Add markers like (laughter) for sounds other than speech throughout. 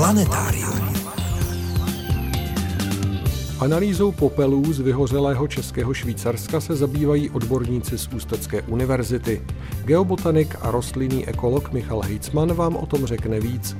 Planetárium. Analýzou popelů z vyhořelého českého Švýcarska se zabývají odborníci z Ústecké univerzity. Geobotanik a rostlinný ekolog Michal Heitzman vám o tom řekne víc.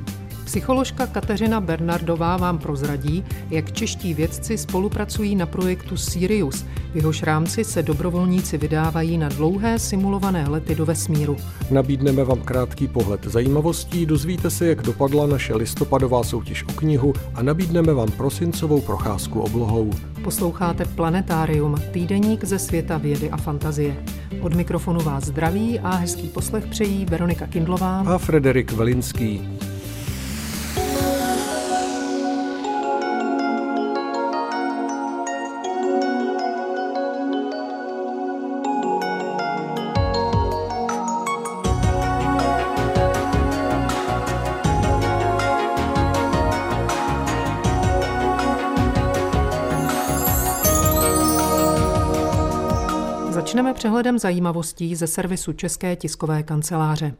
Psycholožka Kateřina Bernardová vám prozradí, jak čeští vědci spolupracují na projektu Sirius. V jehož rámci se dobrovolníci vydávají na dlouhé simulované lety do vesmíru. Nabídneme vám krátký pohled zajímavostí, dozvíte se, jak dopadla naše listopadová soutěž o knihu a nabídneme vám prosincovou procházku oblohou. Posloucháte Planetárium, týdeník ze světa vědy a fantazie. Od mikrofonu vás zdraví a hezký poslech přejí Veronika Kindlová a Frederik Velinský. Přehledem zajímavostí ze servisu České tiskové kanceláře.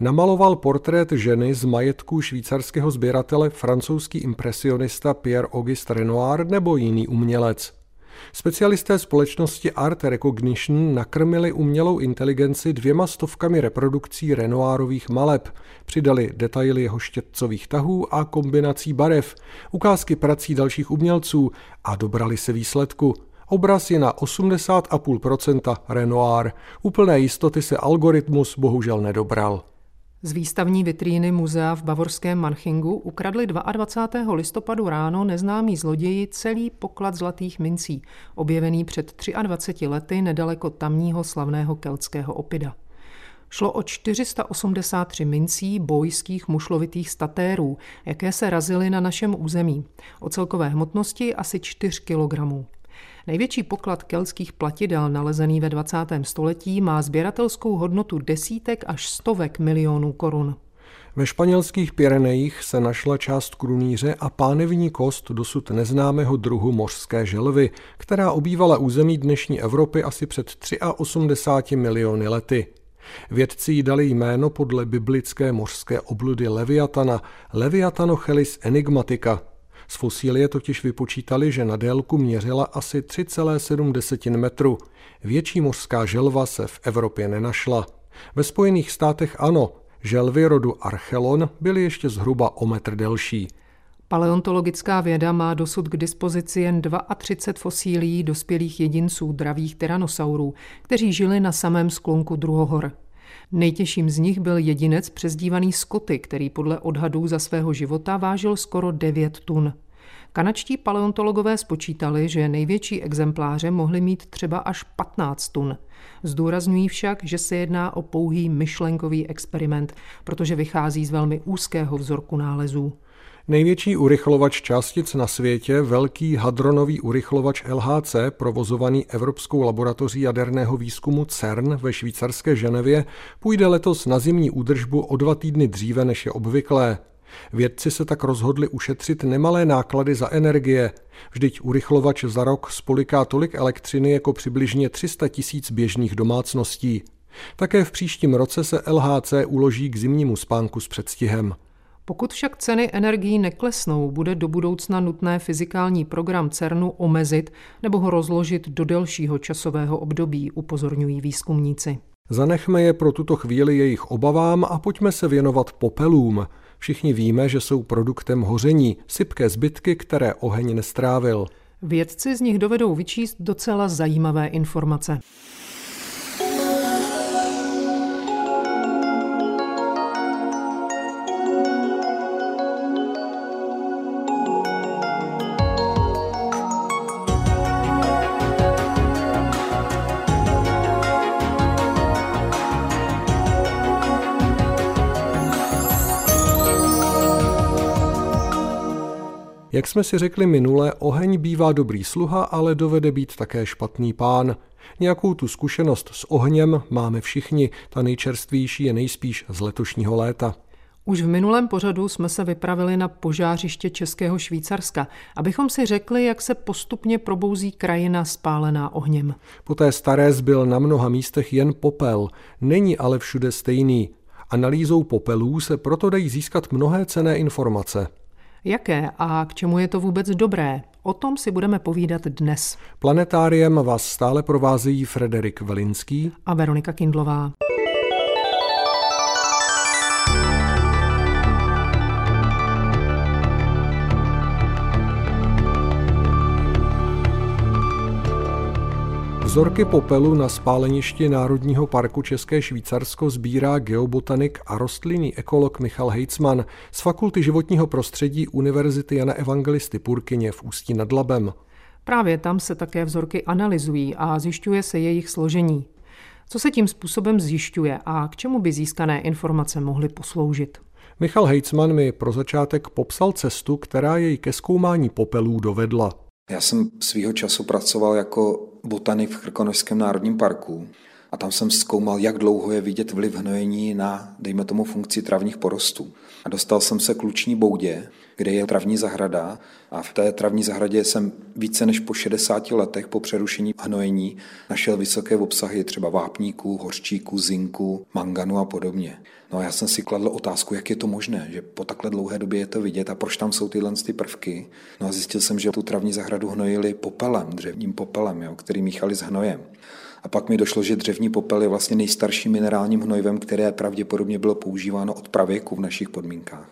Namaloval portrét ženy z majetku švýcarského sběratele francouzský impresionista Pierre-Auguste Renoir nebo jiný umělec. Specialisté společnosti Art Recognition nakrmili umělou inteligenci dvěma stovkami reprodukcí Renoirových maleb. Přidali detaily jeho štětcových tahů a kombinací barev, ukázky prací dalších umělců a dobrali se výsledku – Obraz je na 80,5% Renoir. Úplné jistoty se algoritmus bohužel nedobral. Z výstavní vitríny muzea v bavorském Manchingu ukradli 22. listopadu ráno neznámí zloději celý poklad zlatých mincí, objevený před 23 lety nedaleko tamního slavného keltského opida. Šlo o 483 mincí bojských mušlovitých statérů, jaké se razily na našem území. O celkové hmotnosti asi 4 kilogramů. Největší poklad keltských platidel nalezený ve 20. století má sběratelskou hodnotu desítek až stovek milionů korun. Ve španělských Pyrenejích se našla část krunýře a pánevní kost dosud neznámého druhu mořské želvy, která obývala území dnešní Evropy asi před 83 miliony lety. Vědci jí dali jméno podle biblické mořské obludy Leviatana, Leviatanochelis enigmatica, z fosílie totiž vypočítali, že na délku měřila asi 3,7 metru. Větší mořská želva se v Evropě nenašla. Ve Spojených státech ano, želvy rodu Archelon byly ještě zhruba o metr delší. Paleontologická věda má dosud k dispozici jen 32 fosílií dospělých jedinců dravých tyranosaurů, kteří žili na samém sklonku druhohor. Nejtěžším z nich byl jedinec přezdívaný Scotty, který podle odhadů za svého života vážil skoro 9 tun. Kanačtí paleontologové spočítali, že největší exempláře mohly mít třeba až 15 tun. Zdůrazňují však, že se jedná o pouhý myšlenkový experiment, protože vychází z velmi úzkého vzorku nálezů. Největší urychlovač částic na světě, velký hadronový urychlovač LHC, provozovaný Evropskou laboratoří jaderného výzkumu CERN ve švýcarské Ženevě, půjde letos na zimní údržbu o dva týdny dříve než je obvyklé. Vědci se tak rozhodli ušetřit nemalé náklady za energie. Vždyť urychlovač za rok spoliká tolik elektřiny jako přibližně 300 tisíc běžných domácností. Také v příštím roce se LHC uloží k zimnímu spánku s předstihem. Pokud však ceny energií neklesnou, bude do budoucna nutné fyzikální program CERNu omezit nebo ho rozložit do delšího časového období, upozorňují výzkumníci. Zanechme je pro tuto chvíli jejich obavám a pojďme se věnovat popelům. Všichni víme, že jsou produktem hoření, sypké zbytky, které oheň nestrávil. Vědci z nich dovedou vyčíst docela zajímavé informace. Jak jsme si řekli minule, oheň bývá dobrý sluha, ale dovede být také špatný pán. Nějakou tu zkušenost s ohněm máme všichni, ta nejčerstvější je nejspíš z letošního léta. Už v minulém pořadu jsme se vypravili na požářiště Českého Švýcarska, abychom si řekli, jak se postupně probouzí krajina spálená ohněm. Po té staré zbyl na mnoha místech jen popel, není ale všude stejný. Analýzou popelů se proto dají získat mnohé cené informace. Jaké a k čemu je to vůbec dobré? O tom si budeme povídat dnes. Planetáriem vás stále provázejí Frederik Velinský a Veronika Kindlová. Vzorky popelu na spáleništi Národního parku České Švýcarsko sbírá geobotanik a rostlinný ekolog Michal Hejcman z Fakulty životního prostředí Univerzity Jana Evangelisty Purkyně v Ústí nad Labem. Právě tam se také vzorky analyzují a zjišťuje se jejich složení. Co se tím způsobem zjišťuje a k čemu by získané informace mohly posloužit? Michal Hejcman mi pro začátek popsal cestu, která jej ke zkoumání popelů dovedla. Já jsem svýho času pracoval jako botanik v Krkonožském národním parku a tam jsem zkoumal, jak dlouho je vidět vliv hnojení na, dejme tomu, funkci travních porostů. A dostal jsem se k Luční boudě, kde je travní zahrada a v té travní zahradě jsem více než po 60 letech po přerušení hnojení našel vysoké obsahy třeba vápníků, hořčíků, zinku, manganu a podobně. No a já jsem si kladl otázku, jak je to možné, že po takhle dlouhé době je to vidět a proč tam jsou tyhle ty prvky. No a zjistil jsem, že tu travní zahradu hnojili popelem, dřevním popelem, jo, který míchali s hnojem. A pak mi došlo, že dřevní popel je vlastně nejstarším minerálním hnojivem, které pravděpodobně bylo používáno od pravěku v našich podmínkách.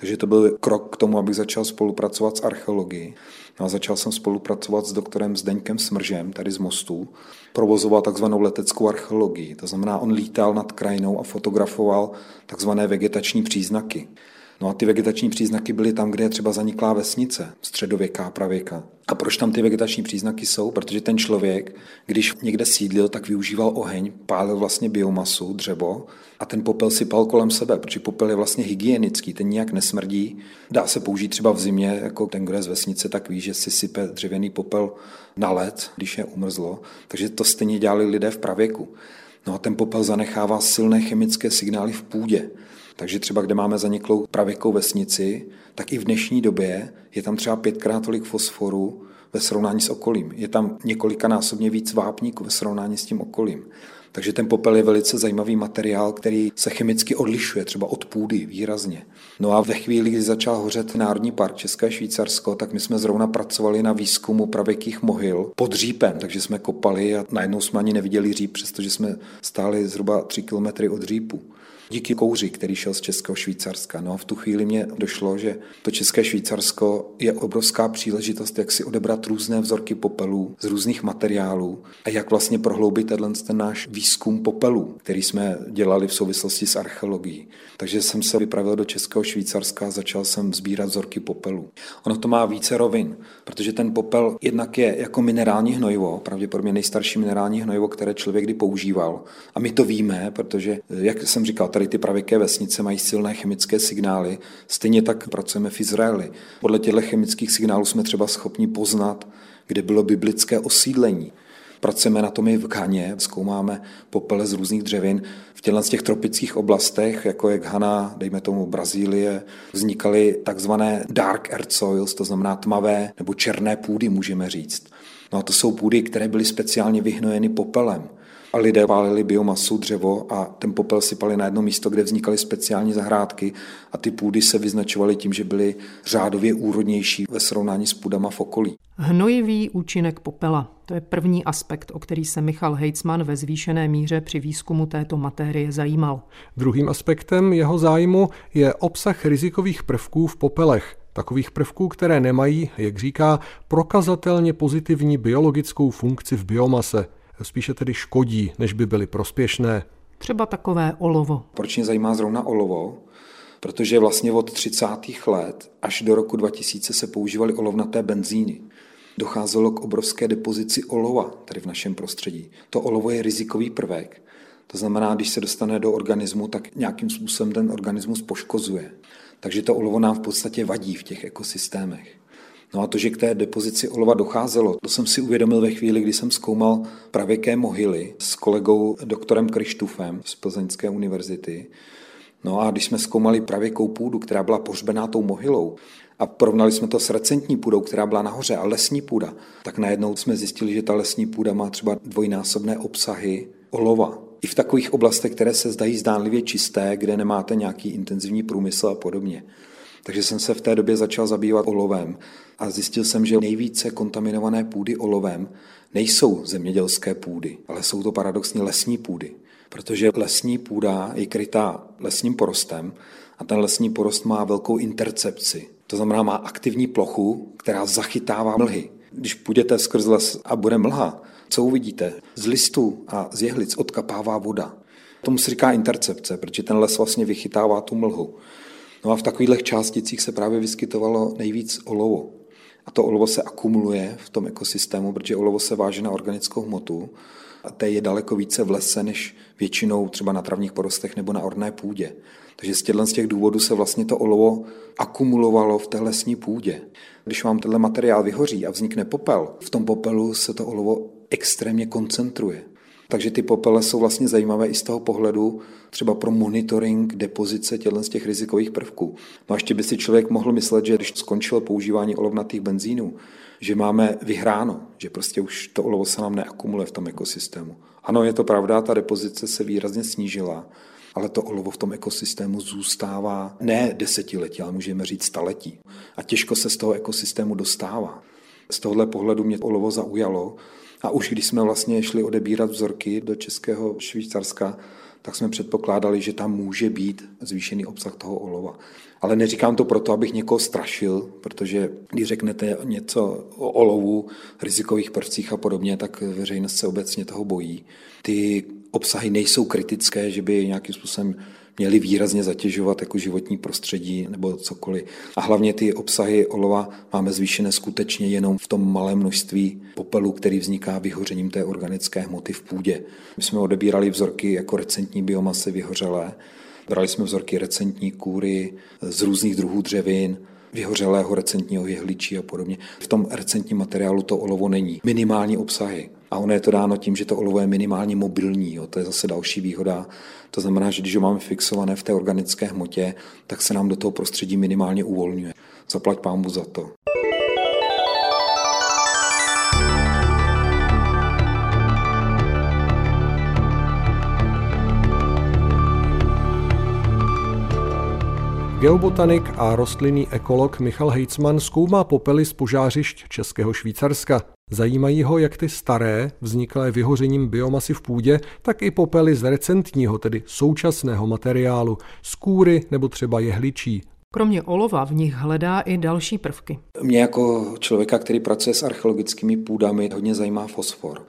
Takže to byl krok k tomu, abych začal spolupracovat s archeologií. No a začal jsem spolupracovat s doktorem Zdeňkem Smržem, tady z Mostu. Provozoval takzvanou leteckou archeologii. To znamená, on lítal nad krajinou a fotografoval takzvané vegetační příznaky. No a ty vegetační příznaky byly tam, kde je třeba zaniklá vesnice, středověká, pravěka. A proč tam ty vegetační příznaky jsou? Protože ten člověk, když někde sídlil, tak využíval oheň, pálil vlastně biomasu, dřevo a ten popel si pal kolem sebe, protože popel je vlastně hygienický, ten nijak nesmrdí. Dá se použít třeba v zimě, jako ten, kdo je z vesnice, tak ví, že si sype dřevěný popel na led, když je umrzlo. Takže to stejně dělali lidé v pravěku. No a ten popel zanechává silné chemické signály v půdě. Takže třeba, kde máme zaniklou pravěkou vesnici, tak i v dnešní době je tam třeba pětkrát tolik fosforu ve srovnání s okolím. Je tam několikanásobně víc vápníků ve srovnání s tím okolím. Takže ten popel je velice zajímavý materiál, který se chemicky odlišuje třeba od půdy výrazně. No a ve chvíli, kdy začal hořet Národní park České Švýcarsko, tak my jsme zrovna pracovali na výzkumu pravěkých mohyl pod řípem, takže jsme kopali a najednou jsme ani neviděli říp, přestože jsme stáli zhruba 3 kilometry od řípu díky kouři, který šel z Českého Švýcarska. No a v tu chvíli mě došlo, že to České Švýcarsko je obrovská příležitost, jak si odebrat různé vzorky popelů z různých materiálů a jak vlastně prohloubit tenhle ten náš výzkum popelů, který jsme dělali v souvislosti s archeologií. Takže jsem se vypravil do Českého Švýcarska a začal jsem sbírat vzorky popelů. Ono to má více rovin, protože ten popel jednak je jako minerální hnojivo, pravděpodobně nejstarší minerální hnojivo, které člověk kdy používal. A my to víme, protože, jak jsem říkal, tady ty pravěké vesnice mají silné chemické signály. Stejně tak pracujeme v Izraeli. Podle těchto chemických signálů jsme třeba schopni poznat, kde bylo biblické osídlení. Pracujeme na tom i v Ghaně, zkoumáme popele z různých dřevin. V těchto z těch tropických oblastech, jako je Ghana, dejme tomu Brazílie, vznikaly takzvané dark earth soils, to znamená tmavé nebo černé půdy, můžeme říct. No a to jsou půdy, které byly speciálně vyhnojeny popelem a lidé válili biomasu, dřevo a ten popel sypali na jedno místo, kde vznikaly speciální zahrádky a ty půdy se vyznačovaly tím, že byly řádově úrodnější ve srovnání s půdama v okolí. Hnojivý účinek popela. To je první aspekt, o který se Michal Heitzman ve zvýšené míře při výzkumu této matérie zajímal. Druhým aspektem jeho zájmu je obsah rizikových prvků v popelech, takových prvků, které nemají, jak říká, prokazatelně pozitivní biologickou funkci v biomase spíše tedy škodí, než by byly prospěšné. Třeba takové olovo. Proč mě zajímá zrovna olovo? Protože vlastně od 30. let až do roku 2000 se používaly olovnaté benzíny. Docházelo k obrovské depozici olova tady v našem prostředí. To olovo je rizikový prvek. To znamená, když se dostane do organismu, tak nějakým způsobem ten organismus poškozuje. Takže to olovo nám v podstatě vadí v těch ekosystémech. No a to, že k té depozici olova docházelo, to jsem si uvědomil ve chvíli, kdy jsem zkoumal pravěké mohyly s kolegou doktorem Krištufem z Plzeňské univerzity. No a když jsme zkoumali pravěkou půdu, která byla pohřbená tou mohylou, a porovnali jsme to s recentní půdou, která byla nahoře, a lesní půda, tak najednou jsme zjistili, že ta lesní půda má třeba dvojnásobné obsahy olova. I v takových oblastech, které se zdají zdánlivě čisté, kde nemáte nějaký intenzivní průmysl a podobně. Takže jsem se v té době začal zabývat olovem a zjistil jsem, že nejvíce kontaminované půdy olovem nejsou zemědělské půdy, ale jsou to paradoxně lesní půdy. Protože lesní půda je krytá lesním porostem a ten lesní porost má velkou intercepci. To znamená, má aktivní plochu, která zachytává mlhy. Když půjdete skrz les a bude mlha, co uvidíte? Z listů a z jehlic odkapává voda. Tomu se říká intercepce, protože ten les vlastně vychytává tu mlhu. No a v takových částicích se právě vyskytovalo nejvíc olovo. A to olovo se akumuluje v tom ekosystému, protože olovo se váže na organickou hmotu a té je daleko více v lese, než většinou třeba na travních porostech nebo na orné půdě. Takže z těchto z těch důvodů se vlastně to olovo akumulovalo v té lesní půdě. Když vám tenhle materiál vyhoří a vznikne popel, v tom popelu se to olovo extrémně koncentruje. Takže ty popele jsou vlastně zajímavé i z toho pohledu třeba pro monitoring depozice těchto z těch rizikových prvků. No a ještě by si člověk mohl myslet, že když skončilo používání olovnatých benzínů, že máme vyhráno, že prostě už to olovo se nám neakumuluje v tom ekosystému. Ano, je to pravda, ta depozice se výrazně snížila, ale to olovo v tom ekosystému zůstává ne desetiletí, ale můžeme říct staletí. A těžko se z toho ekosystému dostává. Z tohohle pohledu mě olovo zaujalo a už když jsme vlastně šli odebírat vzorky do Českého Švýcarska, tak jsme předpokládali, že tam může být zvýšený obsah toho olova. Ale neříkám to proto, abych někoho strašil, protože když řeknete něco o olovu, rizikových prvcích a podobně, tak veřejnost se obecně toho bojí. Ty obsahy nejsou kritické, že by nějakým způsobem měly výrazně zatěžovat jako životní prostředí nebo cokoliv. A hlavně ty obsahy olova máme zvýšené skutečně jenom v tom malém množství popelu, který vzniká vyhořením té organické hmoty v půdě. My jsme odebírali vzorky jako recentní biomasy vyhořelé, brali jsme vzorky recentní kůry z různých druhů dřevin, vyhořelého recentního jehličí a podobně. V tom recentním materiálu to olovo není. Minimální obsahy. A ono je to dáno tím, že to olovo je minimálně mobilní. Jo. To je zase další výhoda. To znamená, že když ho máme fixované v té organické hmotě, tak se nám do toho prostředí minimálně uvolňuje. Zaplať pámbu za to. Geobotanik a rostlinný ekolog Michal Hejcman zkoumá popely z požářišť Českého Švýcarska. Zajímají ho jak ty staré, vzniklé vyhořením biomasy v půdě, tak i popely z recentního, tedy současného materiálu, z kůry nebo třeba jehličí. Kromě olova v nich hledá i další prvky. Mě jako člověka, který pracuje s archeologickými půdami, hodně zajímá fosfor.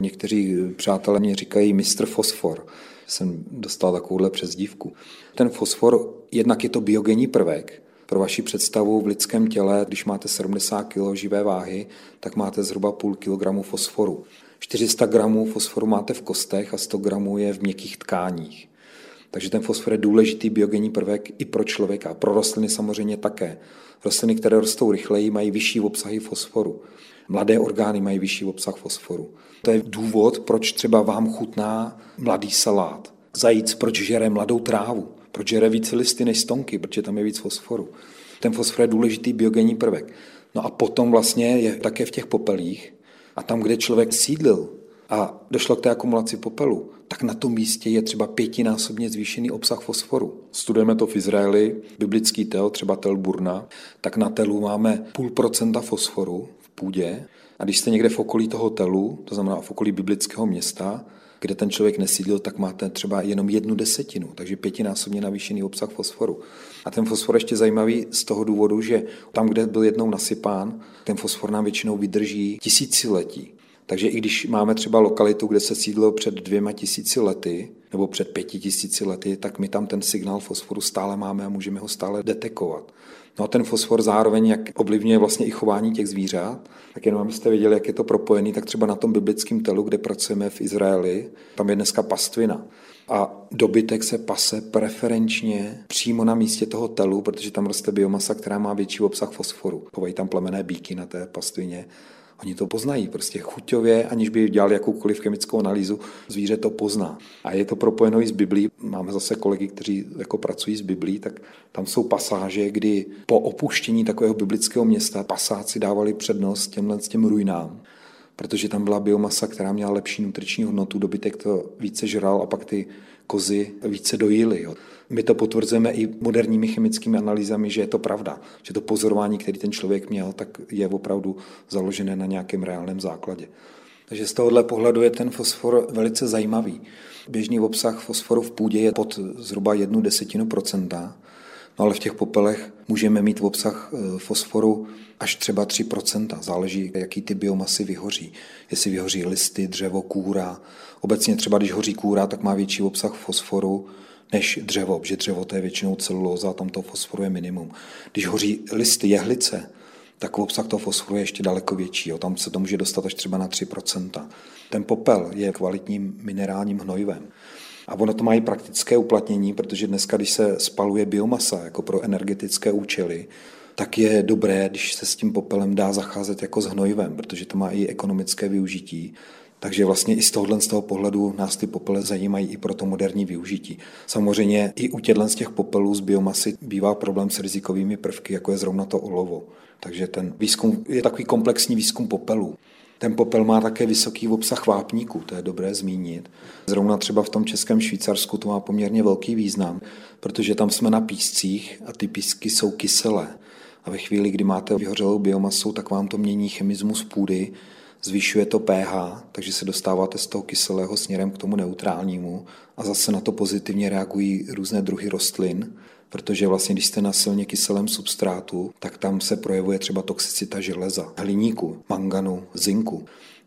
Někteří přátelé mě říkají mistr fosfor. Jsem dostal takovouhle přezdívku. Ten fosfor, jednak je to biogenní prvek, pro vaši představu v lidském těle, když máte 70 kg živé váhy, tak máte zhruba půl kilogramu fosforu. 400 gramů fosforu máte v kostech a 100 gramů je v měkkých tkáních. Takže ten fosfor je důležitý biogenní prvek i pro člověka, pro rostliny samozřejmě také. Rostliny, které rostou rychleji, mají vyšší obsahy fosforu. Mladé orgány mají vyšší obsah fosforu. To je důvod, proč třeba vám chutná mladý salát. Zajíc, proč žere mladou trávu. Proč žere více listy než stonky, protože tam je víc fosforu. Ten fosfor je důležitý biogenní prvek. No a potom vlastně je také v těch popelích a tam, kde člověk sídlil a došlo k té akumulaci popelu, tak na tom místě je třeba pětinásobně zvýšený obsah fosforu. Studujeme to v Izraeli, biblický tel, třeba tel Burna, tak na telu máme půl procenta fosforu v půdě a když jste někde v okolí toho telu, to znamená v okolí biblického města, kde ten člověk nesídlil, tak máte třeba jenom jednu desetinu, takže pětinásobně navýšený obsah fosforu. A ten fosfor ještě zajímavý z toho důvodu, že tam, kde byl jednou nasypán, ten fosfor nám většinou vydrží tisíciletí. Takže i když máme třeba lokalitu, kde se sídlo před dvěma tisíci lety, nebo před pěti tisíci lety, tak my tam ten signál fosforu stále máme a můžeme ho stále detekovat. No a ten fosfor zároveň, jak ovlivňuje vlastně i chování těch zvířat, tak jenom abyste věděli, jak je to propojený, tak třeba na tom biblickém telu, kde pracujeme v Izraeli, tam je dneska pastvina. A dobytek se pase preferenčně přímo na místě toho telu, protože tam roste biomasa, která má větší obsah fosforu. Chovají tam plemené bíky na té pastvině Oni to poznají prostě chuťově, aniž by dělali jakoukoliv chemickou analýzu, zvíře to pozná. A je to propojeno i s Biblí. Máme zase kolegy, kteří jako pracují s Biblí, tak tam jsou pasáže, kdy po opuštění takového biblického města pasáci dávali přednost těmhle těm ruinám protože tam byla biomasa, která měla lepší nutriční hodnotu, dobytek to více žral a pak ty kozy více dojily. Jo. My to potvrzujeme i moderními chemickými analýzami, že je to pravda, že to pozorování, který ten člověk měl, tak je opravdu založené na nějakém reálném základě. Takže z tohohle pohledu je ten fosfor velice zajímavý. Běžný obsah fosforu v půdě je pod zhruba jednu desetinu procenta, no ale v těch popelech můžeme mít obsah e, fosforu až třeba 3%. Záleží, jaký ty biomasy vyhoří. Jestli vyhoří listy, dřevo, kůra. Obecně třeba, když hoří kůra, tak má větší obsah fosforu než dřevo, protože dřevo to je většinou celulóza a tam to fosforu je minimum. Když hoří listy, jehlice, tak obsah toho fosforu je ještě daleko větší. Jo. Tam se to může dostat až třeba na 3%. Ten popel je kvalitním minerálním hnojivem. A ono to má i praktické uplatnění, protože dneska, když se spaluje biomasa jako pro energetické účely, tak je dobré, když se s tím popelem dá zacházet jako s hnojivem, protože to má i ekonomické využití. Takže vlastně i z tohohle z toho pohledu nás ty popele zajímají i pro to moderní využití. Samozřejmě i u těchto z těch popelů z biomasy bývá problém s rizikovými prvky, jako je zrovna to olovo. Takže ten výzkum je takový komplexní výzkum popelů. Ten popel má také vysoký obsah vápníku, to je dobré zmínit. Zrovna třeba v tom českém Švýcarsku to má poměrně velký význam, protože tam jsme na píscích a ty písky jsou kyselé. A ve chvíli, kdy máte vyhořelou biomasu, tak vám to mění chemismus půdy, zvyšuje to pH, takže se dostáváte z toho kyselého směrem k tomu neutrálnímu a zase na to pozitivně reagují různé druhy rostlin, protože vlastně když jste na silně kyselém substrátu, tak tam se projevuje třeba toxicita železa, hliníku, manganu, zinku.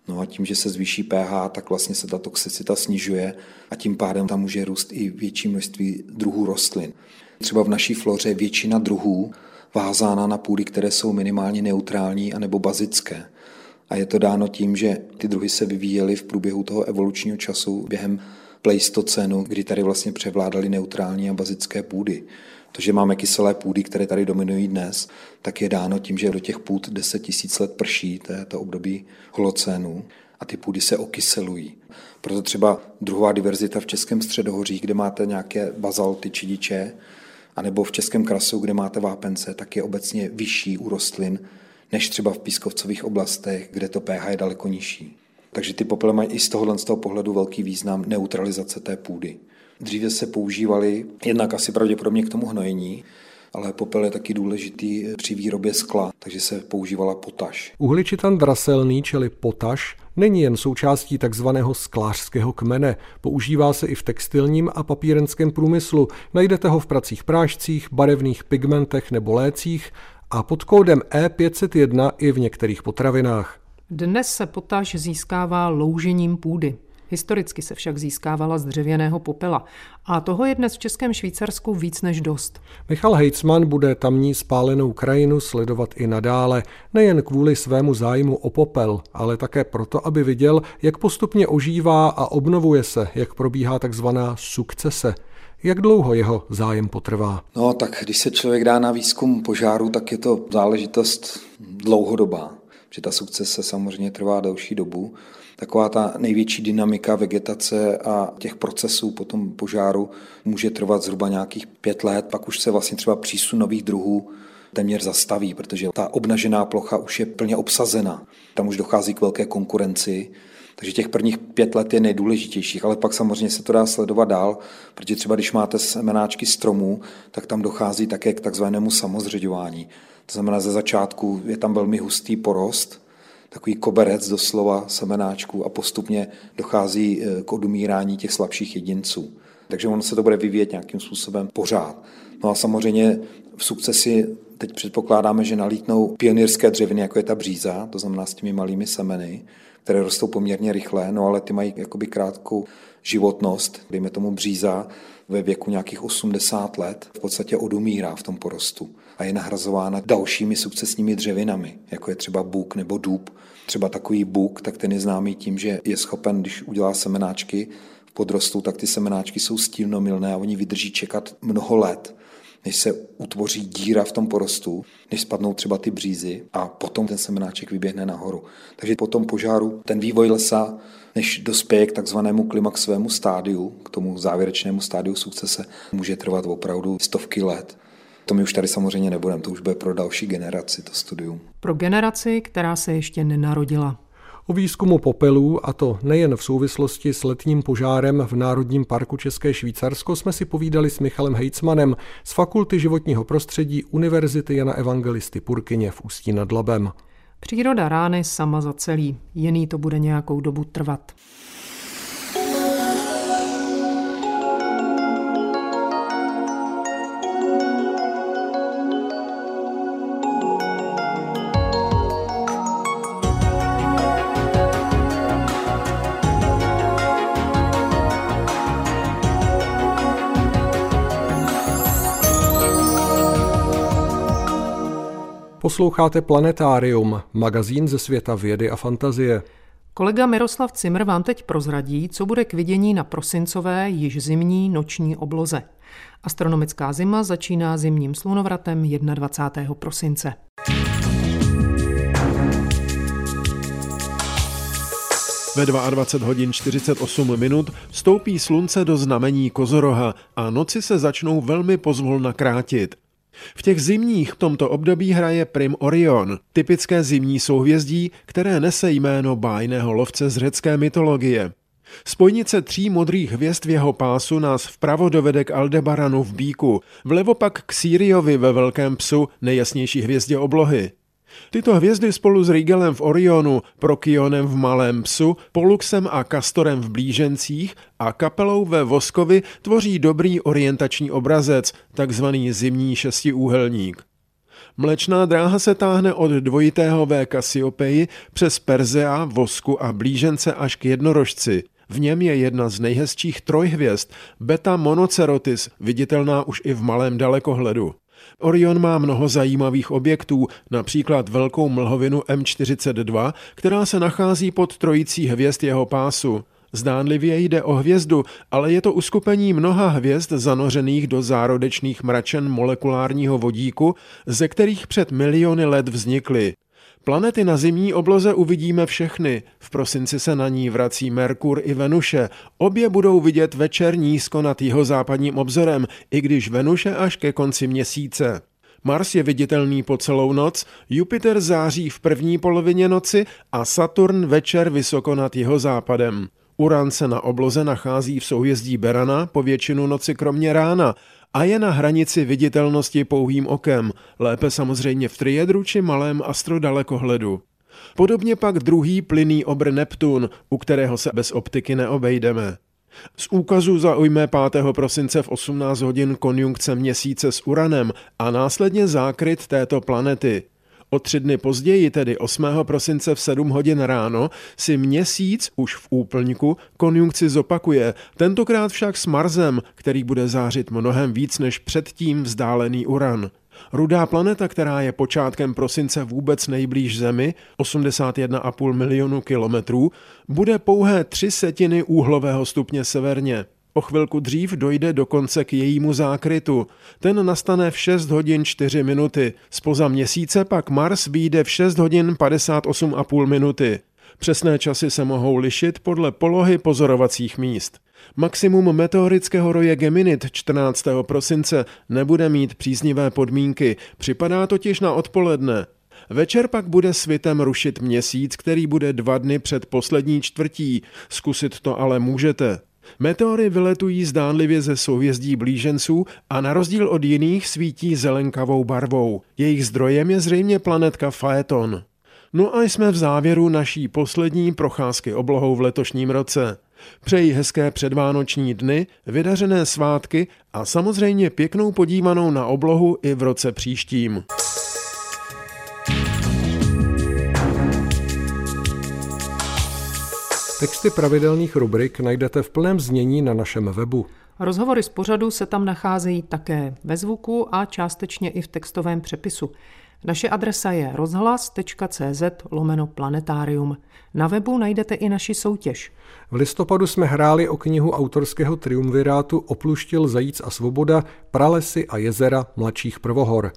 No a tím, že se zvýší pH, tak vlastně se ta toxicita snižuje a tím pádem tam může růst i větší množství druhů rostlin. Třeba v naší floře většina druhů vázána na půdy, které jsou minimálně neutrální anebo bazické. A je to dáno tím, že ty druhy se vyvíjely v průběhu toho evolučního času během pleistocenu, kdy tady vlastně převládaly neutrální a bazické půdy. To, že máme kyselé půdy, které tady dominují dnes, tak je dáno tím, že do těch půd 10 tisíc let prší, to je to období holocénu, a ty půdy se okyselují. Proto třeba druhová diverzita v Českém středohoří, kde máte nějaké bazalty čidiče, anebo v Českém krasu, kde máte vápence, tak je obecně vyšší u rostlin než třeba v pískovcových oblastech, kde to pH je daleko nižší. Takže ty popele mají i z tohohle z toho pohledu velký význam neutralizace té půdy. Dříve se používaly jednak asi pravděpodobně k tomu hnojení, ale popel je taky důležitý při výrobě skla, takže se používala potaž. Uhličitan draselný, čili potaž, není jen součástí takzvaného sklářského kmene. Používá se i v textilním a papírenském průmyslu. Najdete ho v pracích prášcích, barevných pigmentech nebo lécích a pod kódem E501 i v některých potravinách. Dnes se potaž získává loužením půdy. Historicky se však získávala z dřevěného popela a toho je dnes v Českém Švýcarsku víc než dost. Michal Hejcman bude tamní spálenou krajinu sledovat i nadále, nejen kvůli svému zájmu o popel, ale také proto, aby viděl, jak postupně ožívá a obnovuje se, jak probíhá takzvaná sukcese. Jak dlouho jeho zájem potrvá? No tak když se člověk dá na výzkum požáru, tak je to záležitost dlouhodobá, že ta sukcese samozřejmě trvá delší dobu. Taková ta největší dynamika vegetace a těch procesů po tom požáru může trvat zhruba nějakých pět let, pak už se vlastně třeba přísun nových druhů téměř zastaví, protože ta obnažená plocha už je plně obsazena. Tam už dochází k velké konkurenci, takže těch prvních pět let je nejdůležitějších, ale pak samozřejmě se to dá sledovat dál, protože třeba když máte semenáčky stromů, tak tam dochází také k takzvanému samozřeďování. To znamená, ze začátku je tam velmi hustý porost, takový koberec doslova semenáčků a postupně dochází eh, k odumírání těch slabších jedinců. Takže ono se to bude vyvíjet nějakým způsobem pořád. No a samozřejmě v sukcesi teď předpokládáme, že nalítnou pionýrské dřeviny, jako je ta bříza, to znamená s těmi malými semeny, které rostou poměrně rychle, no ale ty mají jakoby krátkou životnost, dejme tomu bříza, ve věku nějakých 80 let v podstatě odumírá v tom porostu a je nahrazována dalšími sukcesními dřevinami, jako je třeba bůk nebo důb. Třeba takový bůk, tak ten je známý tím, že je schopen, když udělá semenáčky v podrostu, tak ty semenáčky jsou stílnomilné a oni vydrží čekat mnoho let než se utvoří díra v tom porostu, než spadnou třeba ty břízy a potom ten semenáček vyběhne nahoru. Takže po tom požáru ten vývoj lesa, než dospěje k takzvanému klimaxovému stádiu, k tomu závěrečnému stádiu sukcese, může trvat opravdu stovky let. To my už tady samozřejmě nebudeme, to už bude pro další generaci to studium. Pro generaci, která se ještě nenarodila. O výzkumu popelů, a to nejen v souvislosti s letním požárem v Národním parku České Švýcarsko, jsme si povídali s Michalem Hejcmanem z Fakulty životního prostředí Univerzity Jana Evangelisty Purkyně v Ústí nad Labem. Příroda rány sama za celý, jiný to bude nějakou dobu trvat. Posloucháte Planetárium, magazín ze světa vědy a fantazie. Kolega Miroslav Cimr vám teď prozradí, co bude k vidění na prosincové, již zimní noční obloze. Astronomická zima začíná zimním slunovratem 21. prosince. Ve 22 hodin 48 minut vstoupí slunce do znamení Kozoroha a noci se začnou velmi pozvolna krátit. V těch zimních v tomto období hraje Prim Orion, typické zimní souhvězdí, které nese jméno bájného lovce z řecké mytologie. Spojnice tří modrých hvězd v jeho pásu nás vpravo dovede k Aldebaranu v Bíku, vlevo pak k Síriovi ve Velkém psu, nejjasnější hvězdě oblohy. Tyto hvězdy spolu s Rigelem v Orionu, Prokionem v Malém psu, Poluxem a Kastorem v Blížencích a kapelou ve Voskovi tvoří dobrý orientační obrazec, takzvaný zimní šestiúhelník. Mlečná dráha se táhne od dvojitého V Kasiopeji přes Perzea, Vosku a Blížence až k jednorožci. V něm je jedna z nejhezčích trojhvězd, Beta Monocerotis, viditelná už i v malém dalekohledu. Orion má mnoho zajímavých objektů, například velkou mlhovinu M42, která se nachází pod trojicí hvězd jeho pásu. Zdánlivě jde o hvězdu, ale je to uskupení mnoha hvězd zanořených do zárodečných mračen molekulárního vodíku, ze kterých před miliony let vznikly. Planety na zimní obloze uvidíme všechny. V prosinci se na ní vrací Merkur i Venuše. Obě budou vidět večer nízko nad západním obzorem, i když Venuše až ke konci měsíce. Mars je viditelný po celou noc, Jupiter září v první polovině noci a Saturn večer vysoko nad jeho západem. Uran se na obloze nachází v souhvězdí Berana po většinu noci kromě rána a je na hranici viditelnosti pouhým okem, lépe samozřejmě v triedru či malém astrodalekohledu. Podobně pak druhý plynný obr Neptun, u kterého se bez optiky neobejdeme. Z úkazu zaujme 5. prosince v 18 hodin konjunkce měsíce s Uranem a následně zákryt této planety. O tři dny později, tedy 8. prosince v 7 hodin ráno, si měsíc už v úplňku konjunkci zopakuje, tentokrát však s Marsem, který bude zářit mnohem víc než předtím vzdálený Uran. Rudá planeta, která je počátkem prosince vůbec nejblíž Zemi, 81,5 milionu kilometrů, bude pouhé tři setiny úhlového stupně severně. O chvilku dřív dojde dokonce k jejímu zákrytu. Ten nastane v 6 hodin 4 minuty. Spoza měsíce pak Mars vyjde v 6 hodin 58,5 minuty. Přesné časy se mohou lišit podle polohy pozorovacích míst. Maximum meteorického roje Geminid 14. prosince nebude mít příznivé podmínky, připadá totiž na odpoledne. Večer pak bude svitem rušit měsíc, který bude dva dny před poslední čtvrtí. Zkusit to ale můžete. Meteory vyletují zdánlivě ze souhvězdí blíženců a na rozdíl od jiných svítí zelenkavou barvou. Jejich zdrojem je zřejmě planetka Phaeton. No a jsme v závěru naší poslední procházky oblohou v letošním roce. Přeji hezké předvánoční dny, vydařené svátky a samozřejmě pěknou podívanou na oblohu i v roce příštím. Texty pravidelných rubrik najdete v plném znění na našem webu. Rozhovory z pořadu se tam nacházejí také ve zvuku a částečně i v textovém přepisu. Naše adresa je rozhlas.cz lomeno planetárium. Na webu najdete i naši soutěž. V listopadu jsme hráli o knihu autorského triumvirátu Opluštil zajíc a svoboda, pralesy a jezera mladších prvohor.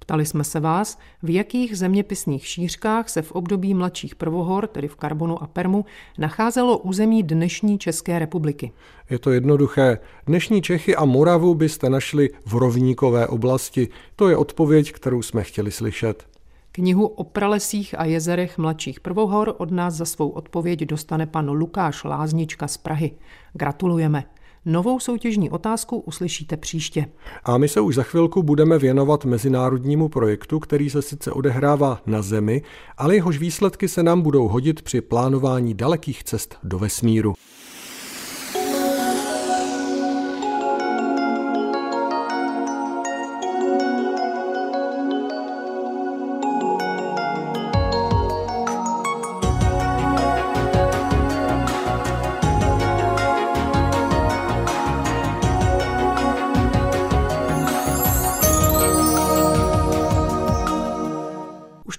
Ptali jsme se vás, v jakých zeměpisných šířkách se v období mladších prvohor, tedy v Karbonu a Permu, nacházelo území dnešní České republiky. Je to jednoduché. Dnešní Čechy a Moravu byste našli v rovníkové oblasti. To je odpověď, kterou jsme chtěli slyšet. Knihu o pralesích a jezerech mladších prvohor od nás za svou odpověď dostane pan Lukáš Láznička z Prahy. Gratulujeme. Novou soutěžní otázku uslyšíte příště. A my se už za chvilku budeme věnovat mezinárodnímu projektu, který se sice odehrává na Zemi, ale jehož výsledky se nám budou hodit při plánování dalekých cest do vesmíru.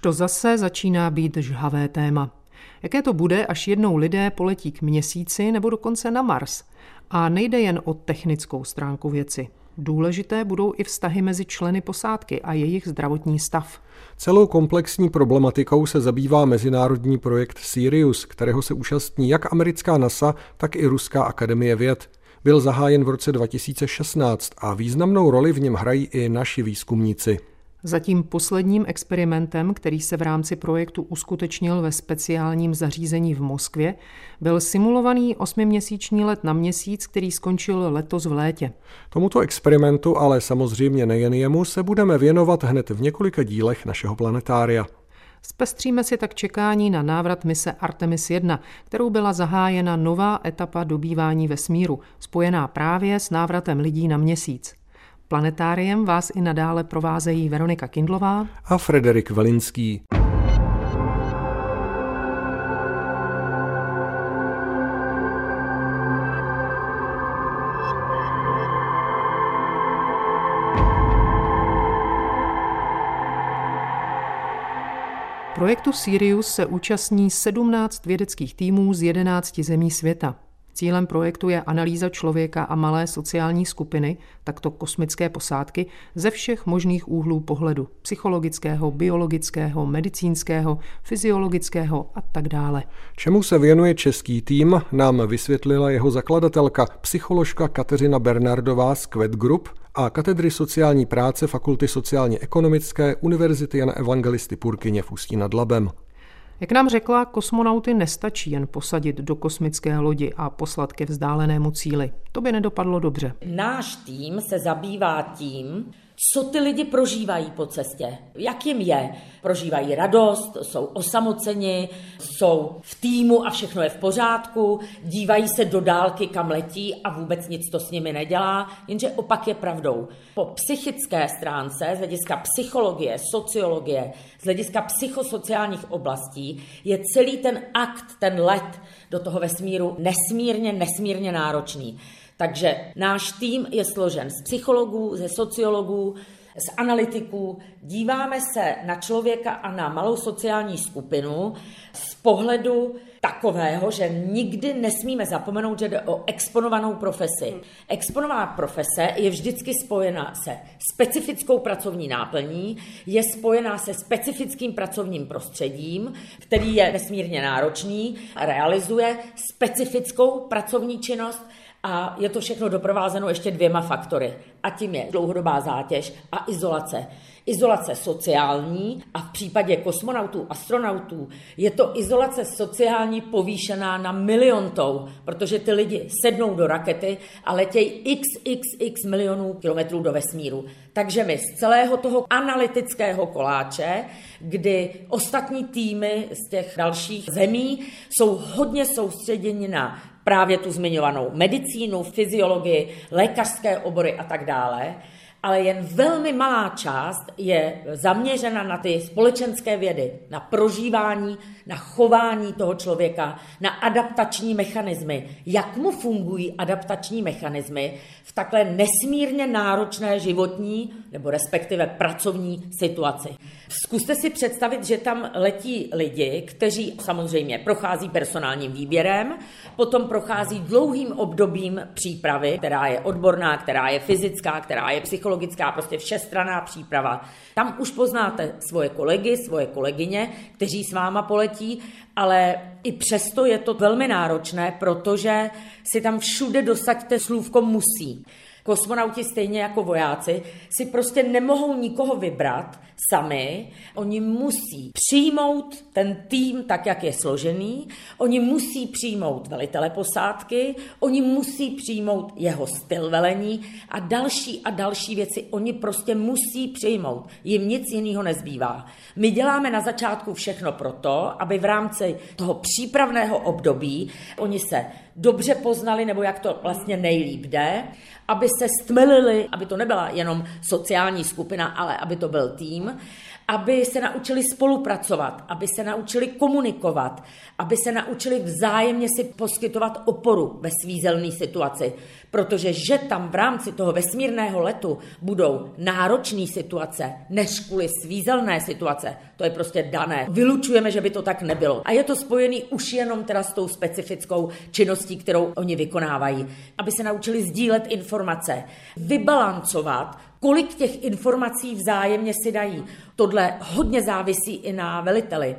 To zase začíná být žhavé téma. Jaké to bude, až jednou lidé poletí k měsíci nebo dokonce na Mars? A nejde jen o technickou stránku věci. Důležité budou i vztahy mezi členy posádky a jejich zdravotní stav. Celou komplexní problematikou se zabývá mezinárodní projekt Sirius, kterého se účastní jak americká NASA, tak i Ruská akademie věd. Byl zahájen v roce 2016 a významnou roli v něm hrají i naši výzkumníci. Zatím posledním experimentem, který se v rámci projektu uskutečnil ve speciálním zařízení v Moskvě, byl simulovaný osmiměsíční let na měsíc, který skončil letos v létě. Tomuto experimentu, ale samozřejmě nejen jemu, se budeme věnovat hned v několika dílech našeho planetária. Zpestříme si tak čekání na návrat mise Artemis 1, kterou byla zahájena nová etapa dobývání vesmíru, spojená právě s návratem lidí na měsíc. Planetáriem vás i nadále provázejí Veronika Kindlová a Frederik Velinský. Projektu Sirius se účastní 17 vědeckých týmů z 11 zemí světa. Cílem projektu je analýza člověka a malé sociální skupiny, takto kosmické posádky, ze všech možných úhlů pohledu psychologického, biologického, medicínského, fyziologického a tak dále. Čemu se věnuje český tým, nám vysvětlila jeho zakladatelka, psycholožka Kateřina Bernardová z Quet Group a katedry sociální práce Fakulty sociálně ekonomické Univerzity Jana Evangelisty Purkyně v Ústí nad Labem. Jak nám řekla, kosmonauty nestačí jen posadit do kosmické lodi a poslat ke vzdálenému cíli. To by nedopadlo dobře. Náš tým se zabývá tím, co ty lidi prožívají po cestě, jak jim je. Prožívají radost, jsou osamoceni, jsou v týmu a všechno je v pořádku, dívají se do dálky, kam letí a vůbec nic to s nimi nedělá, jenže opak je pravdou. Po psychické stránce, z hlediska psychologie, sociologie, z hlediska psychosociálních oblastí, je celý ten akt, ten let do toho vesmíru nesmírně, nesmírně náročný. Takže náš tým je složen z psychologů, ze sociologů, z analytiků. Díváme se na člověka a na malou sociální skupinu z pohledu takového, že nikdy nesmíme zapomenout, že jde o exponovanou profesi. Exponovaná profese je vždycky spojena se specifickou pracovní náplní, je spojená se specifickým pracovním prostředím, který je nesmírně náročný, realizuje specifickou pracovní činnost a je to všechno doprovázeno ještě dvěma faktory. A tím je dlouhodobá zátěž a izolace. Izolace sociální a v případě kosmonautů, astronautů je to izolace sociální povýšená na miliontou, protože ty lidi sednou do rakety a letějí xxx milionů kilometrů do vesmíru. Takže my z celého toho analytického koláče, kdy ostatní týmy z těch dalších zemí jsou hodně soustředěni na právě tu zmiňovanou medicínu, fyziologii, lékařské obory a tak dále, ale jen velmi malá část je zaměřena na ty společenské vědy, na prožívání, na chování toho člověka, na adaptační mechanismy. Jak mu fungují adaptační mechanismy v takhle nesmírně náročné životní nebo respektive pracovní situaci. Zkuste si představit, že tam letí lidi, kteří samozřejmě prochází personálním výběrem, potom prochází dlouhým obdobím přípravy, která je odborná, která je fyzická, která je psychologická, prostě všestraná příprava. Tam už poznáte svoje kolegy, svoje kolegyně, kteří s váma poletí, ale i přesto je to velmi náročné, protože si tam všude dosaďte slůvko musí. Kosmonauti stejně jako vojáci si prostě nemohou nikoho vybrat sami. Oni musí přijmout ten tým tak, jak je složený. Oni musí přijmout velitele posádky. Oni musí přijmout jeho styl velení a další a další věci. Oni prostě musí přijmout. Jim nic jiného nezbývá. My děláme na začátku všechno proto, aby v rámci toho přípravného období oni se dobře poznali, nebo jak to vlastně nejlíp jde, aby se stmelili, aby to nebyla jenom sociální skupina, ale aby to byl tým, aby se naučili spolupracovat, aby se naučili komunikovat, aby se naučili vzájemně si poskytovat oporu ve svízelné situaci. Protože že tam v rámci toho vesmírného letu budou náročné situace, než kvůli svízelné situace, to je prostě dané. Vylučujeme, že by to tak nebylo. A je to spojený už jenom teda s tou specifickou činností, kterou oni vykonávají. Aby se naučili sdílet informace, vybalancovat kolik těch informací vzájemně si dají. Tohle hodně závisí i na veliteli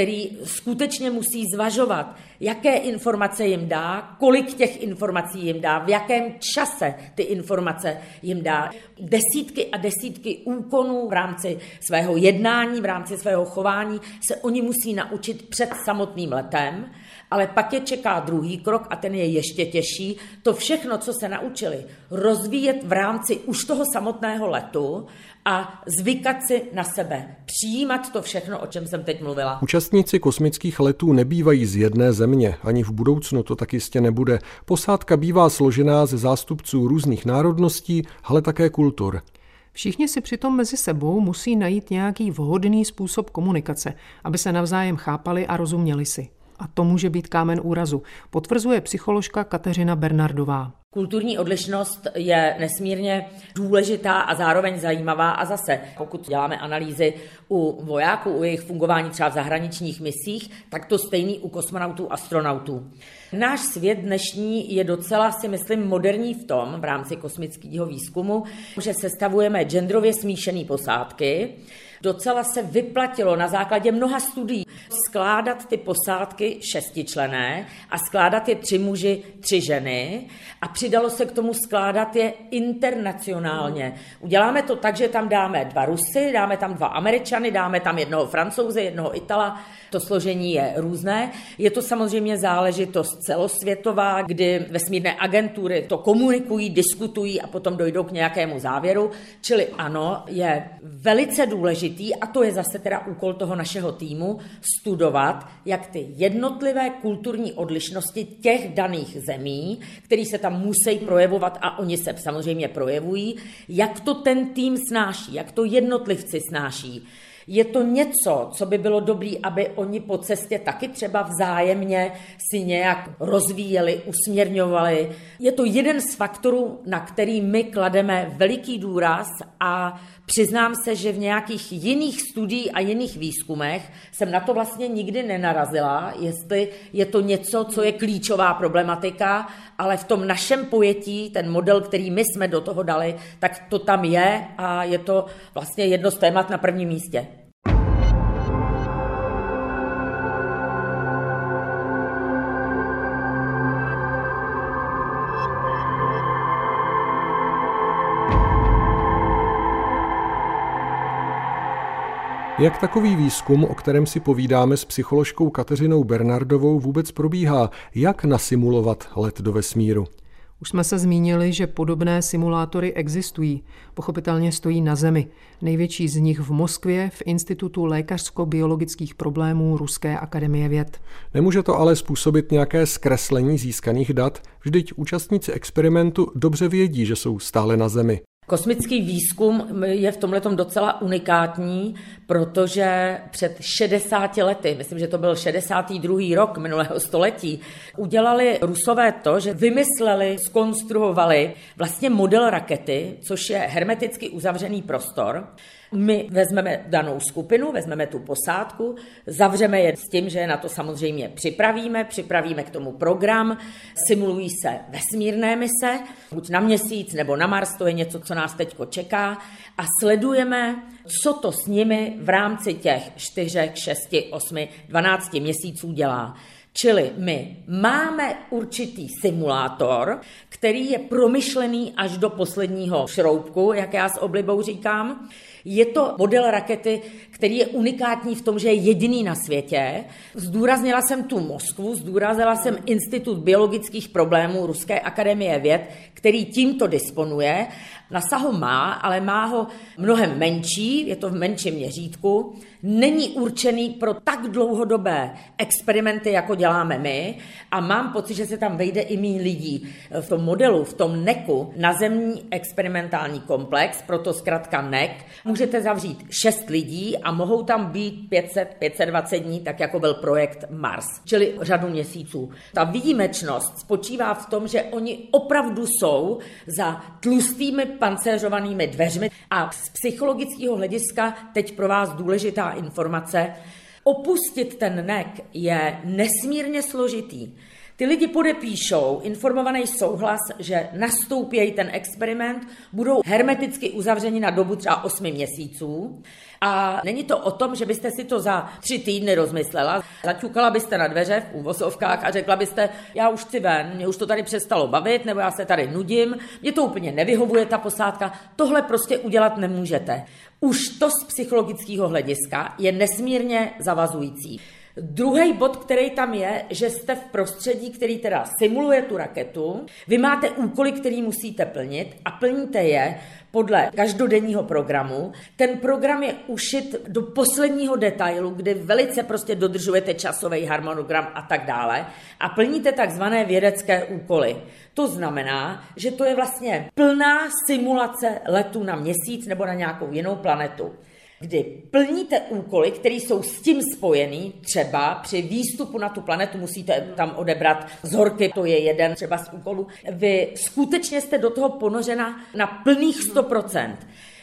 který skutečně musí zvažovat, jaké informace jim dá, kolik těch informací jim dá, v jakém čase ty informace jim dá. Desítky a desítky úkonů v rámci svého jednání, v rámci svého chování se oni musí naučit před samotným letem ale pak je čeká druhý krok a ten je ještě těžší. To všechno, co se naučili, rozvíjet v rámci už toho samotného letu a zvykat si na sebe, přijímat to všechno, o čem jsem teď mluvila. Účastníci kosmických letů nebývají z jedné země, ani v budoucnu to tak jistě nebude. Posádka bývá složená ze zástupců různých národností, ale také kultur. Všichni si přitom mezi sebou musí najít nějaký vhodný způsob komunikace, aby se navzájem chápali a rozuměli si a to může být kámen úrazu, potvrzuje psycholožka Kateřina Bernardová. Kulturní odlišnost je nesmírně důležitá a zároveň zajímavá a zase, pokud děláme analýzy u vojáků, u jejich fungování třeba v zahraničních misích, tak to stejný u kosmonautů, astronautů. Náš svět dnešní je docela, si myslím, moderní v tom, v rámci kosmického výzkumu, že sestavujeme genderově smíšené posádky, docela se vyplatilo na základě mnoha studií skládat ty posádky šestičlené a skládat je tři muži, tři ženy a přidalo se k tomu skládat je internacionálně. Uděláme to tak, že tam dáme dva Rusy, dáme tam dva Američany, dáme tam jednoho Francouze, jednoho Itala. To složení je různé. Je to samozřejmě záležitost celosvětová, kdy vesmírné agentury to komunikují, diskutují a potom dojdou k nějakému závěru. Čili ano, je velice důležitý, a to je zase teda úkol toho našeho týmu, studovat, jak ty jednotlivé kulturní odlišnosti těch daných zemí, které se tam musí projevovat a oni se samozřejmě projevují, jak to ten tým snáší, jak to jednotlivci snáší. Je to něco, co by bylo dobré, aby oni po cestě taky třeba vzájemně si nějak rozvíjeli, usměrňovali. Je to jeden z faktorů, na který my klademe veliký důraz a přiznám se, že v nějakých jiných studiích a jiných výzkumech jsem na to vlastně nikdy nenarazila, jestli je to něco, co je klíčová problematika, ale v tom našem pojetí, ten model, který my jsme do toho dali, tak to tam je a je to vlastně jedno z témat na prvním místě. Jak takový výzkum, o kterém si povídáme s psycholožkou Kateřinou Bernardovou, vůbec probíhá? Jak nasimulovat let do vesmíru? Už jsme se zmínili, že podobné simulátory existují. Pochopitelně stojí na Zemi. Největší z nich v Moskvě v Institutu lékařsko-biologických problémů Ruské akademie věd. Nemůže to ale způsobit nějaké zkreslení získaných dat, vždyť účastníci experimentu dobře vědí, že jsou stále na Zemi. Kosmický výzkum je v tomhle docela unikátní, protože před 60 lety, myslím, že to byl 62. rok minulého století, udělali Rusové to, že vymysleli, skonstruovali vlastně model rakety, což je hermeticky uzavřený prostor, my vezmeme danou skupinu, vezmeme tu posádku, zavřeme je s tím, že na to samozřejmě připravíme, připravíme k tomu program, simulují se vesmírné mise, buď na měsíc nebo na Mars, to je něco, co nás teď čeká, a sledujeme, co to s nimi v rámci těch 4, 6, 8, 12 měsíců dělá. Čili my máme určitý simulátor, který je promyšlený až do posledního šroubku, jak já s oblibou říkám. Je to model rakety, který je unikátní v tom, že je jediný na světě. Zdůraznila jsem tu Moskvu, zdůraznila jsem Institut biologických problémů Ruské akademie věd, který tímto disponuje. Na sahu má, ale má ho mnohem menší, je to v menším měřítku. Není určený pro tak dlouhodobé experimenty, jako děláme my a mám pocit, že se tam vejde i méně lidí. V tom modelu, v tom NECu, nazemní experimentální komplex, proto zkrátka NEC, můžete zavřít 6 lidí a mohou tam být 500, 520 dní, tak jako byl projekt Mars, čili řadu měsíců. Ta výjimečnost spočívá v tom, že oni opravdu jsou za tlustými pancéřovanými dveřmi a z psychologického hlediska teď pro vás důležitá informace, Opustit ten NEC je nesmírně složitý. Ty lidi podepíšou informovaný souhlas, že nastoupějí ten experiment, budou hermeticky uzavřeni na dobu třeba 8 měsíců. A není to o tom, že byste si to za tři týdny rozmyslela. Zaťukala byste na dveře v úvozovkách a řekla byste, já už chci ven, mě už to tady přestalo bavit, nebo já se tady nudím, mě to úplně nevyhovuje ta posádka. Tohle prostě udělat nemůžete. Už to z psychologického hlediska je nesmírně zavazující. Druhý bod, který tam je, že jste v prostředí, který teda simuluje tu raketu, vy máte úkoly, který musíte plnit a plníte je podle každodenního programu. Ten program je ušit do posledního detailu, kde velice prostě dodržujete časový harmonogram a tak dále a plníte takzvané vědecké úkoly. To znamená, že to je vlastně plná simulace letu na měsíc nebo na nějakou jinou planetu kdy plníte úkoly, které jsou s tím spojený, třeba při výstupu na tu planetu musíte tam odebrat zorky, to je jeden třeba z úkolů. Vy skutečně jste do toho ponořena na plných 100%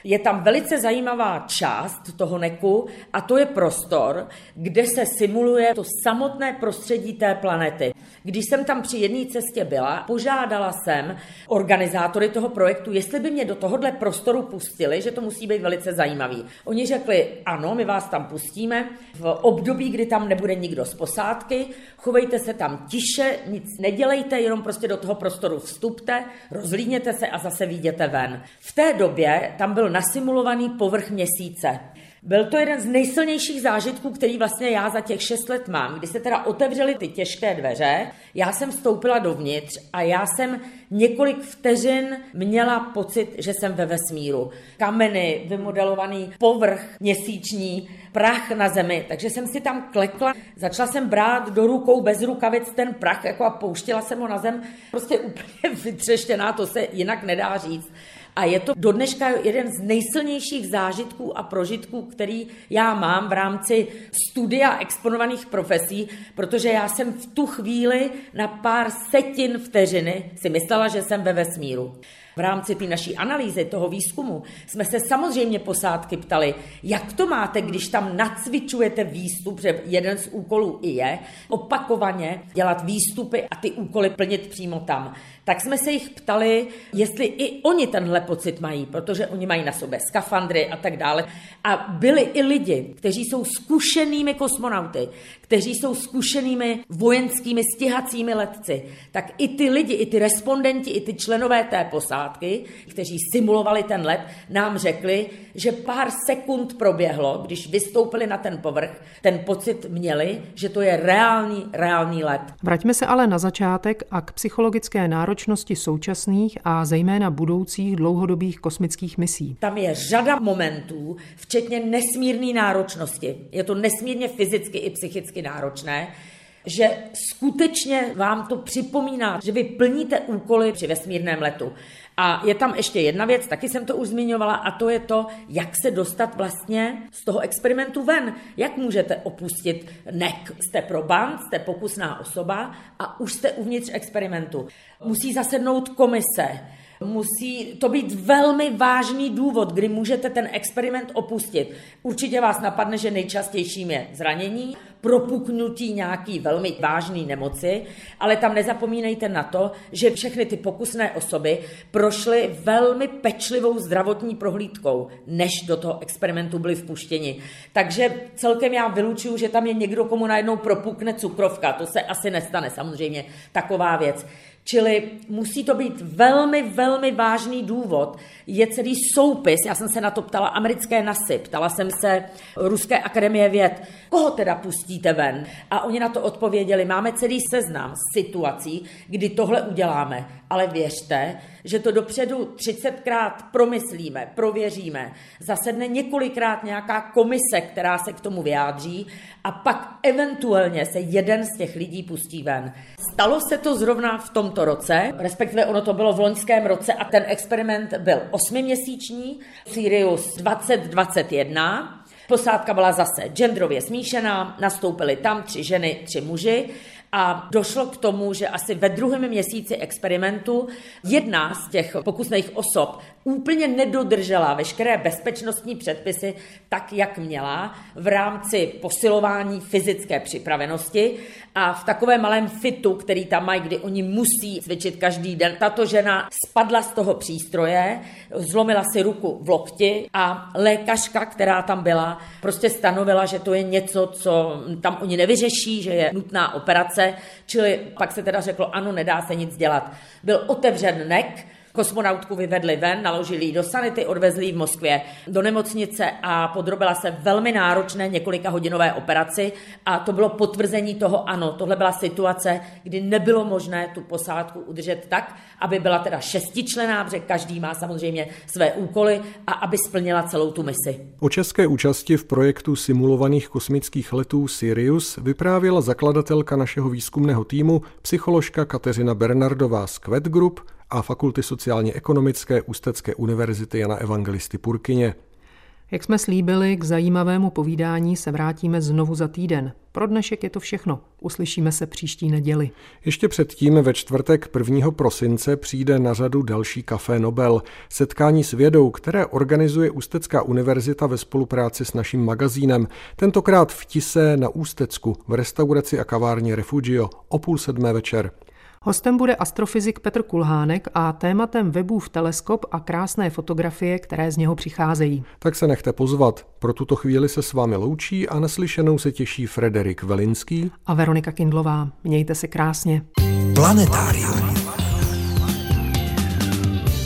je tam velice zajímavá část toho neku a to je prostor, kde se simuluje to samotné prostředí té planety. Když jsem tam při jedné cestě byla, požádala jsem organizátory toho projektu, jestli by mě do tohohle prostoru pustili, že to musí být velice zajímavý. Oni řekli, ano, my vás tam pustíme v období, kdy tam nebude nikdo z posádky, chovejte se tam tiše, nic nedělejte, jenom prostě do toho prostoru vstupte, rozlíněte se a zase vyjděte ven. V té době tam byl nasimulovaný povrch měsíce. Byl to jeden z nejsilnějších zážitků, který vlastně já za těch šest let mám, kdy se teda otevřely ty těžké dveře, já jsem vstoupila dovnitř a já jsem několik vteřin měla pocit, že jsem ve vesmíru. Kameny, vymodelovaný povrch měsíční, prach na zemi, takže jsem si tam klekla, začala jsem brát do rukou bez rukavic ten prach jako a pouštěla jsem ho na zem, prostě úplně (laughs) vytřeštěná, to se jinak nedá říct. A je to do dneška jeden z nejsilnějších zážitků a prožitků, který já mám v rámci studia exponovaných profesí, protože já jsem v tu chvíli na pár setin vteřiny si myslela, že jsem ve vesmíru. V rámci té naší analýzy, toho výzkumu, jsme se samozřejmě posádky ptali, jak to máte, když tam nacvičujete výstup, že jeden z úkolů i je opakovaně dělat výstupy a ty úkoly plnit přímo tam. Tak jsme se jich ptali, jestli i oni tenhle pocit mají, protože oni mají na sobě skafandry a tak dále. A byli i lidi, kteří jsou zkušenými kosmonauty, kteří jsou zkušenými vojenskými stěhacími letci, tak i ty lidi, i ty respondenti, i ty členové té posádky, kteří simulovali ten let, nám řekli, že pár sekund proběhlo, když vystoupili na ten povrch, ten pocit měli, že to je reálný, reálný let. Vraťme se ale na začátek a k psychologické náročnosti současných a zejména budoucích dlouhodobých kosmických misí. Tam je řada momentů, včetně nesmírné náročnosti. Je to nesmírně fyzicky i psychicky náročné, že skutečně vám to připomíná, že vy plníte úkoly při vesmírném letu. A je tam ještě jedna věc, taky jsem to už zmiňovala, a to je to, jak se dostat vlastně z toho experimentu ven. Jak můžete opustit NEC? Jste proband, jste pokusná osoba a už jste uvnitř experimentu. Musí zasednout komise, Musí to být velmi vážný důvod, kdy můžete ten experiment opustit. Určitě vás napadne, že nejčastějším je zranění, propuknutí nějaký velmi vážný nemoci, ale tam nezapomínejte na to, že všechny ty pokusné osoby prošly velmi pečlivou zdravotní prohlídkou, než do toho experimentu byly vpuštěni. Takže celkem já vylučuju, že tam je někdo, komu najednou propukne cukrovka. To se asi nestane samozřejmě taková věc. Čili musí to být velmi, velmi vážný důvod. Je celý soupis, já jsem se na to ptala americké NASY, ptala jsem se Ruské akademie věd, koho teda pustíte ven? A oni na to odpověděli, máme celý seznam situací, kdy tohle uděláme, ale věřte, že to dopředu 30krát promyslíme, prověříme, zasedne několikrát nějaká komise, která se k tomu vyjádří a pak eventuálně se jeden z těch lidí pustí ven. Stalo se to zrovna v tomto roce, respektive ono to bylo v loňském roce a ten experiment byl osmiměsíční, Sirius 2021. Posádka byla zase genderově smíšená, nastoupily tam tři ženy, tři muži a došlo k tomu, že asi ve druhém měsíci experimentu jedna z těch pokusných osob úplně nedodržela veškeré bezpečnostní předpisy tak, jak měla v rámci posilování fyzické připravenosti a v takovém malém fitu, který tam mají, kdy oni musí cvičit každý den, tato žena spadla z toho přístroje, zlomila si ruku v lokti a lékařka, která tam byla, prostě stanovila, že to je něco, co tam oni nevyřeší, že je nutná operace, čili pak se teda řeklo, ano, nedá se nic dělat. Byl otevřen nek, Kosmonautku vyvedli ven, naložili ji do sanity, odvezli ji v Moskvě do nemocnice a podrobila se velmi náročné několika hodinové operaci a to bylo potvrzení toho, ano, tohle byla situace, kdy nebylo možné tu posádku udržet tak, aby byla teda šestičlená, protože každý má samozřejmě své úkoly a aby splnila celou tu misi. O české účasti v projektu simulovaných kosmických letů Sirius vyprávěla zakladatelka našeho výzkumného týmu, psycholožka Kateřina Bernardová z Quet Group, a Fakulty sociálně-ekonomické Ústecké univerzity Jana Evangelisty Purkyně. Jak jsme slíbili, k zajímavému povídání se vrátíme znovu za týden. Pro dnešek je to všechno. Uslyšíme se příští neděli. Ještě předtím ve čtvrtek 1. prosince přijde na řadu další Café Nobel, setkání s vědou, které organizuje Ústecká univerzita ve spolupráci s naším magazínem. Tentokrát v Tise na Ústecku v restauraci a kavárně Refugio o půl sedmé večer. Hostem bude astrofyzik Petr Kulhánek a tématem webův teleskop a krásné fotografie, které z něho přicházejí. Tak se nechte pozvat. Pro tuto chvíli se s vámi loučí a neslyšenou se těší Frederik Velinský a Veronika Kindlová. Mějte se krásně. Planetárium.